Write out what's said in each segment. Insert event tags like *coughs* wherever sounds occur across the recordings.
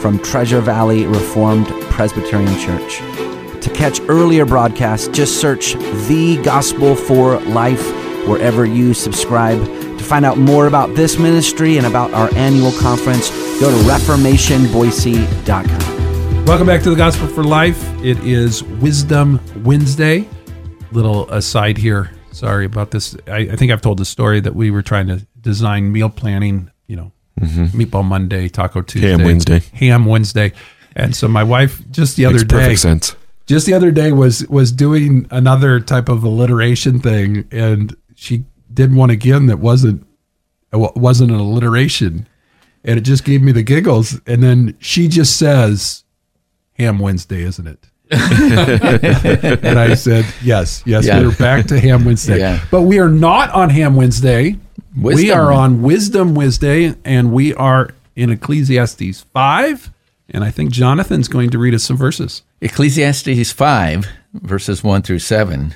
from Treasure Valley Reformed Presbyterian Church. To catch earlier broadcasts, just search The Gospel for Life wherever you subscribe. To find out more about this ministry and about our annual conference, go to reformationboise.com. Welcome back to the Gospel for Life. It is Wisdom Wednesday. Little aside here. Sorry about this. I, I think I've told the story that we were trying to design meal planning, you know, Meatball Monday, Taco Tuesday, Mm-hmm. Ham Wednesday. Ham Wednesday. And so my wife just the other Makes day perfect sense. just the other day was was doing another type of alliteration thing and she did one again that wasn't wasn't an alliteration and it just gave me the giggles and then she just says ham wednesday isn't it *laughs* and i said yes yes Yeah. we're back to ham wednesday *laughs* Yeah. but we are not on ham wednesday we are on wisdom wednesday and we are in ecclesiastes 5 and i think jonathan's going to read us some verses Ecclesiastes 5, verses 1 through 7.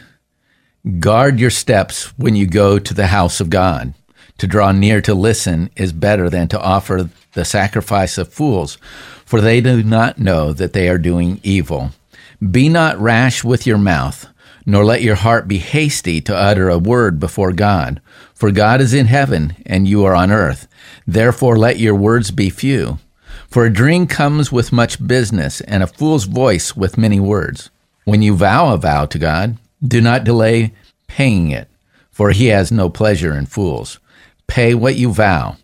Guard your steps when you go to the house of God. To draw near to listen is better than to offer the sacrifice of fools, for they do not know that they are doing evil. Be not rash with your mouth, nor let your heart be hasty to utter a word before God. For God is in heaven, and you are on earth. Therefore let your words be few. For a dream comes with much business, and a fool's voice with many words. When you vow a vow to God, do not delay paying it, for he has no pleasure in fools. Pay what you vow.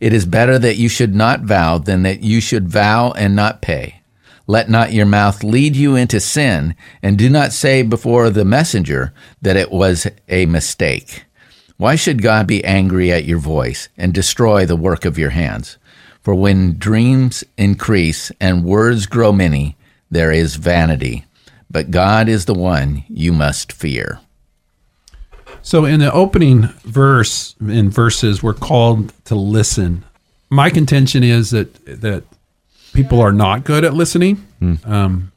It is better that you should not vow than that you should vow and not pay. Let not your mouth lead you into sin, and do not say before the messenger that it was a mistake. Why should God be angry at your voice and destroy the work of your hands? For when dreams increase and words grow many, there is vanity. But God is the one you must fear. So in the opening verse in verses we're called to listen. My contention is that that people are not good at listening. Um,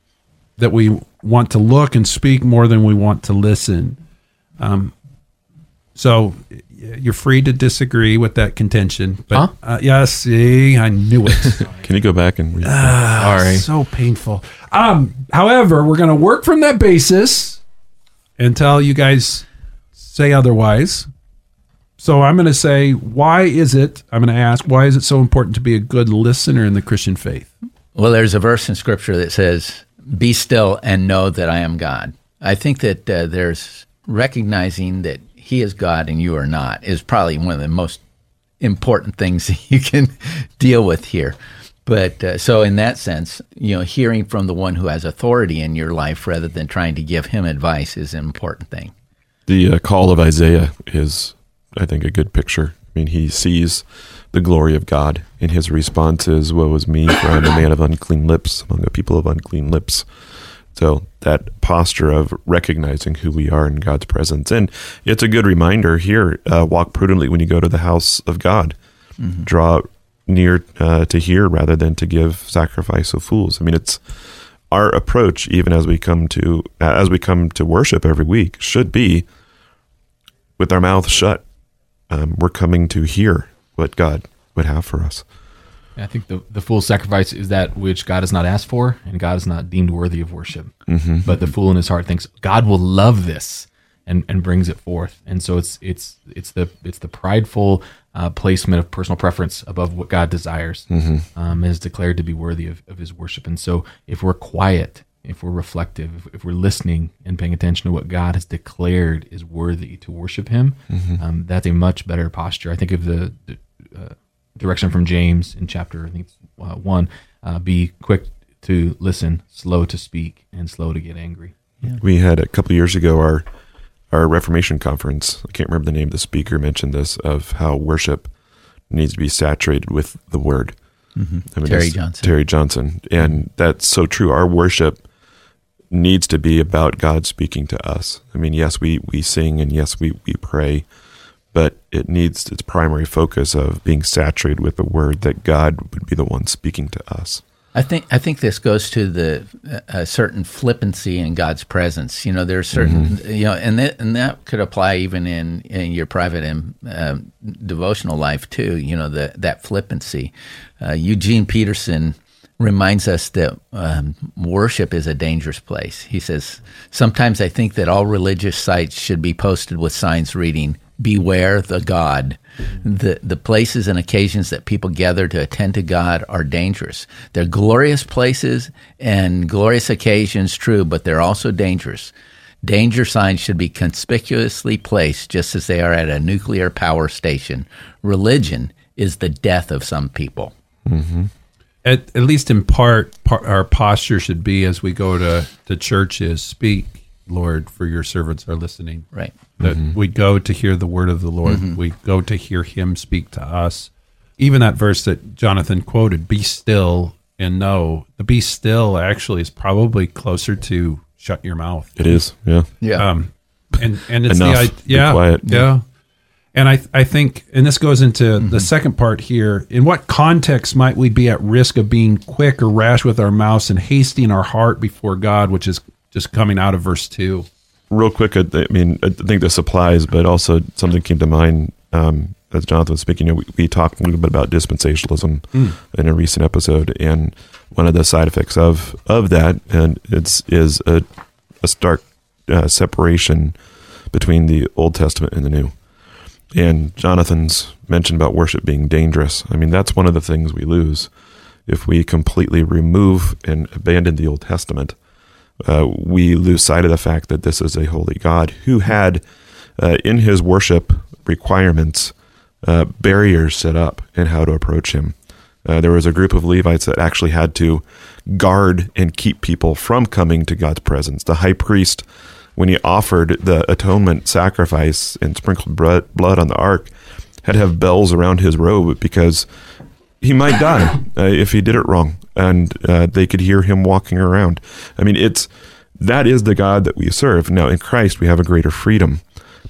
that we want to look and speak more than we want to listen. Um, so you're free to disagree with that contention, but Huh? uh, yes, see, I knew it. *laughs* Can you go back and read? Sorry. so painful. Um, however, we're going to work from that basis until you guys say otherwise. So I'm going to say, why is it? I'm going to ask, why is it so important to be a good listener in the Christian faith? Well, there's a verse in Scripture that says, Be still and know that I am God. I think that uh, there's recognizing that He is God and you are not is probably one of the most important things *laughs* that you can deal with here. But uh, so, in that sense, you know, hearing from the one who has authority in your life rather than trying to give him advice is an important thing. The uh, call of Isaiah is, I think, a good picture. I mean, he sees the glory of God, and his response is, Woe is me, for I am a man of unclean lips among a people of unclean lips. So that posture of recognizing who we are in God's presence. And it's a good reminder here uh, walk prudently when you go to the house of God. Draw near uh, to hear rather than to give sacrifice of fools. I mean, it's our approach, even as we come to as we come to worship every week, should be with our mouths shut. Um, we're coming to hear what God would have for us. I think the, the fool's sacrifice is that which God has not asked for, and God is not deemed worthy of worship. But the fool in his heart thinks God will love this, and, and brings it forth. And so it's it's it's the it's the prideful uh, placement of personal preference above what God desires, um, is declared to be worthy of, of His worship. And so if we're quiet, if we're reflective, if, if we're listening and paying attention to what God has declared is worthy to worship Him, um, that's a much better posture. I think of the, the uh, direction from James in chapter I think it's, uh, one: uh, be quick to listen, slow to speak, and slow to get angry. We had a couple years ago our our Reformation conference. I can't remember the name of the speaker mentioned this of how worship needs to be saturated with the Word. I mean, Terry Johnson. Terry Johnson, and that's so true. Our worship needs to be about God speaking to us. I mean, yes, we we sing and yes, we we pray, but it needs its primary focus of being saturated with the Word that God would be the one speaking to us. I think I think this goes to the a certain flippancy in God's presence. You know, there's certain you know, and that and that could apply even in, in your private and um, devotional life too. You know, the, that flippancy. Uh, Eugene Peterson reminds us that um, worship is a dangerous place. He says, Sometimes I think that all religious sites should be posted with signs reading, Beware the God. The, the places and occasions that people gather to attend to God are dangerous. They're glorious places and glorious occasions, true, but they're also dangerous. Danger signs should be conspicuously placed just as they are at a nuclear power station. Religion is the death of some people. At, at least in part, part, our posture should be as we go to, to churches, speak, Lord, for your servants are listening. Right. That we go to hear the word of the Lord. We go to hear him speak to us. Even that verse that Jonathan quoted, be still and know. The be still actually is probably closer to shut your mouth. It is, yeah. Yeah. Um, and and it's Enough. the i- Be yeah quiet. yeah. And I I think and this goes into the second part here. In what context might we be at risk of being quick or rash with our mouths and hasty in our heart before God, which is just coming out of verse two. real quick, I, I mean, I think this applies, but also something came to mind um, as Jonathan was speaking. You know, we, we talked a little bit about dispensationalism in a recent episode, and one of the side effects of of that, and it's is a, a stark uh, separation between the Old Testament and the New. And Jonathan's mentioned about worship being dangerous. I mean, that's one of the things we lose if we completely remove and abandon the Old Testament uh, we lose sight of the fact that this is a holy God who had uh, in his worship requirements uh, barriers set up in how to approach him. Uh, there was a group of Levites that actually had to guard and keep people from coming to God's presence. The high priest, when he offered the atonement sacrifice and sprinkled blood, blood on the ark, had to have bells around his robe because he might die *coughs* uh, if he did it wrong. And uh, they could hear him walking around. I mean it's that is the god that we serve. Now in christ we have a greater freedom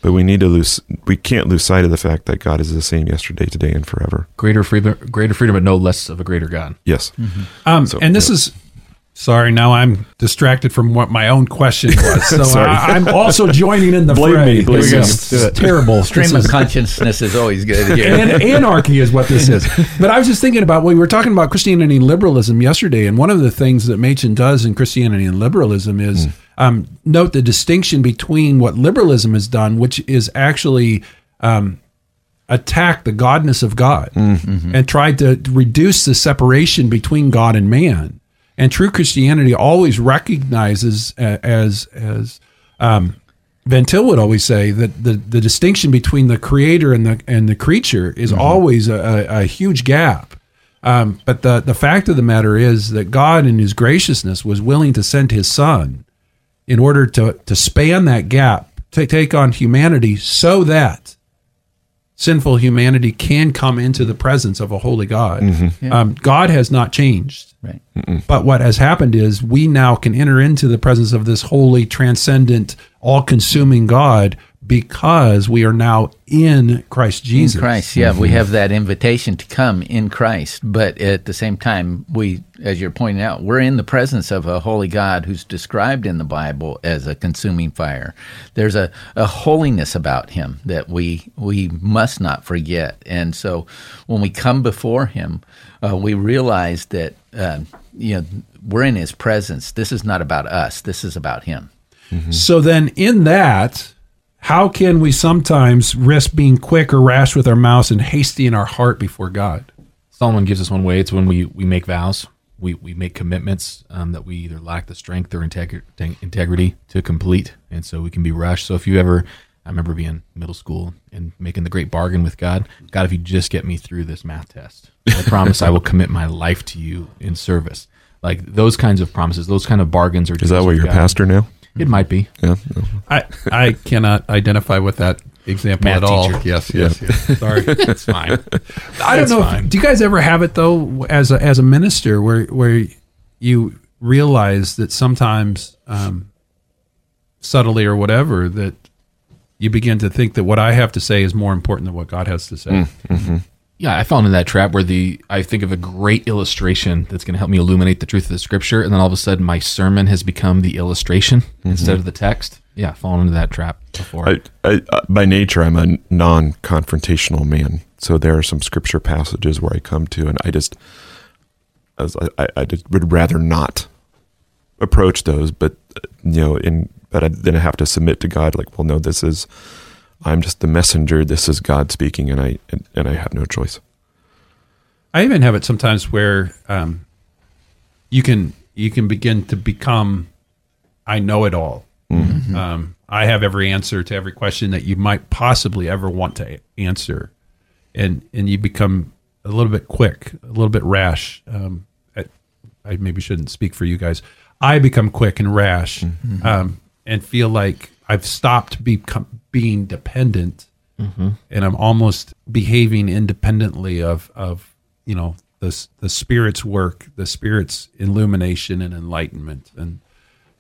but we need to lose we can't lose sight of the fact that god is the same yesterday today and forever. Greater freedom, greater freedom, but no less of a greater God. yes. Um, So, and this yeah. is sorry. Now I'm distracted from what my own question was. *laughs* So I, I'm also joining in the Blame fray. me, blame This me. is terrible. Stream of *laughs* consciousness is always good here. and anarchy is what this is. But I was just thinking about well, we were talking about Christianity and liberalism yesterday, and one of the things that Machen does in Christianity and liberalism is um, note the distinction between what liberalism has done, which is actually um, attack the godness of God and tried to reduce the separation between God and man. And true Christianity always recognizes uh, as as um, Van Til would always say that the, the distinction between the creator and the and the creature is always a, a, a huge gap. Um, but the the fact of the matter is that God, in His graciousness, was willing to send His Son in order to to span that gap, to take on humanity, so that sinful humanity can come into the presence of a holy God. Um, God has not changed. Right. But what has happened is we now can enter into the presence of this holy, transcendent, all consuming God because we are now in Christ Jesus. In Christ, yeah, we have that invitation to come in Christ, but at the same time, we, as you're pointing out, we're in the presence of a holy God who's described in the Bible as a consuming fire. There's a, a holiness about him that we we must not forget, and so when we come before him, uh, we realize that uh, you know we're in his presence. This is not about us. This is about him. So then, in that, how can we sometimes risk being quick or rash with our mouths and hasty in our heart before God? Solomon gives us one way. It's when we, we make vows, we, we make commitments um, that we either lack the strength or integ- integrity to complete. And so we can be rushed. So if you ever, I remember being middle school and making the great bargain with God God, if you just get me through this math test, I *laughs* promise I will commit my life to you in service. Like those kinds of promises, those kind of bargains are. Just. Is that what your pastor now It might be. yeah I, I cannot identify with that example Math at all. teacher. Yes, yes, yes. *laughs* Sorry. It's fine. I don't That's know. If, do you guys ever have it though, as a, as a minister, where where you realize that sometimes, um, subtly or whatever, that you begin to think that what I have to say is more important than what God has to say. Yeah, I fell into that trap where the I think of a great illustration that's going to help me illuminate the truth of the scripture, and then all of a sudden my sermon has become the illustration instead of the text. Yeah, fallen into that trap before. I, I, uh, by nature, I'm a non-confrontational man. So there are some scripture passages where I come to, and I just, as I, I, I just would rather not approach those. But uh, you know, in but I, then I have to submit to God. Like, well, no, this is, I'm just the messenger. This is God speaking, and I and, and I have no choice. I even have it sometimes where um, you can you can begin to become I know it all. Um, I have every answer to every question that you might possibly ever want to answer, and and you become a little bit quick, a little bit rash. Um, I, I maybe shouldn't speak for you guys. I become quick and rash, um, and feel like I've stopped become, being dependent mm-hmm. and I'm almost behaving independently of of you know the the spirit's work, the spirit's illumination and enlightenment, and,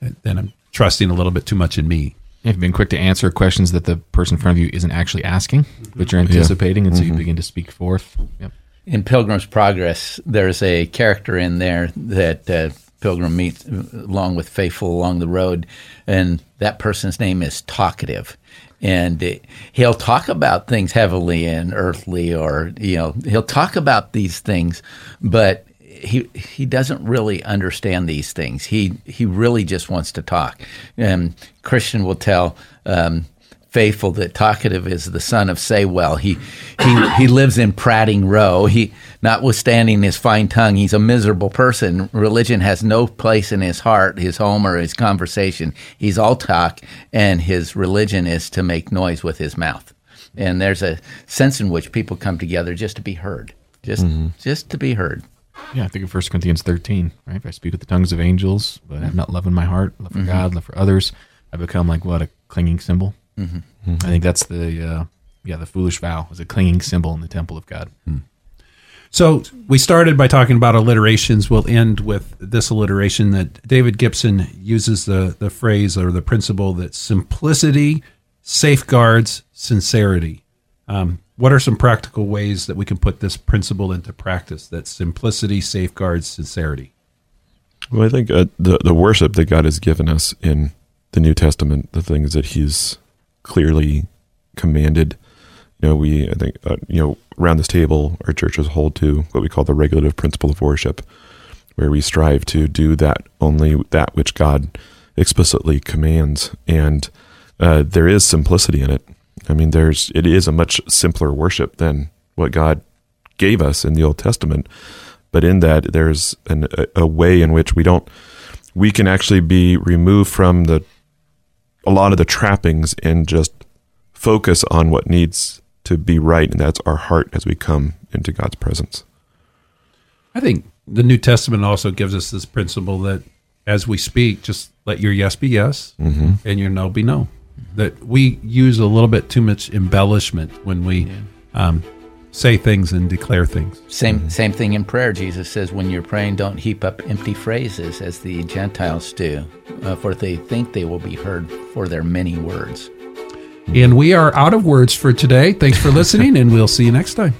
and then I'm trusting a little bit too much in me. You've been quick to answer questions that the person in front of you isn't actually asking, mm-hmm. but you're anticipating, and so you mm-hmm. begin to speak forth. Yep. in Pilgrim's Progress, there's a character in there that uh, Pilgrim meets along with Faithful along the road, and that person's name is Talkative. And uh, he'll talk about things heavenly and earthly, or you know, he'll talk about these things, but he he doesn't really understand these things. He he really just wants to talk. And Christian will tell. Um, faithful that talkative is the son of Saywell. He he he lives in Prating Row. He notwithstanding his fine tongue, he's a miserable person. Religion has no place in his heart, his home, or his conversation. He's all talk, and his religion is to make noise with his mouth. And there's a sense in which people come together just to be heard, just mm-hmm. just to be heard. Yeah, I think of 1 Corinthians 13, right? If I speak with the tongues of angels, but I have not love in my heart, love for mm-hmm. God, love for others, I become like what? A clinging cymbal? Mm-hmm. I think that's the, uh, yeah, the foolish vow is a clinging cymbal in the temple of God. So we started by talking about alliterations. We'll end with this alliteration that David Gibson uses the the phrase or the principle that simplicity safeguards sincerity. Um, what are some practical ways that we can put this principle into practice? That simplicity safeguards sincerity. Well, I think uh, the the worship that God has given us in the New Testament, the things that He's clearly commanded. You know, we I think uh, you know around this table, our churches hold to what we call the regulative principle of worship, where we strive to do that only that which God explicitly commands, and uh, there is simplicity in it. I mean, there's it is a much simpler worship than what God gave us in the Old Testament, but in that there's an, a, a way in which we don't we can actually be removed from the a lot of the trappings and just focus on what needs to be right, and that's our heart as we come into God's presence. I think the New Testament also gives us this principle that as we speak, just let your yes be yes and your no be no. That we use a little bit too much embellishment when we um, say things and declare things. Same same thing in prayer. Jesus says, when you're praying, don't heap up empty phrases as the Gentiles do, uh, for they think they will be heard for their many words. And we are out of words for today. Thanks for *laughs* listening, and we'll see you next time.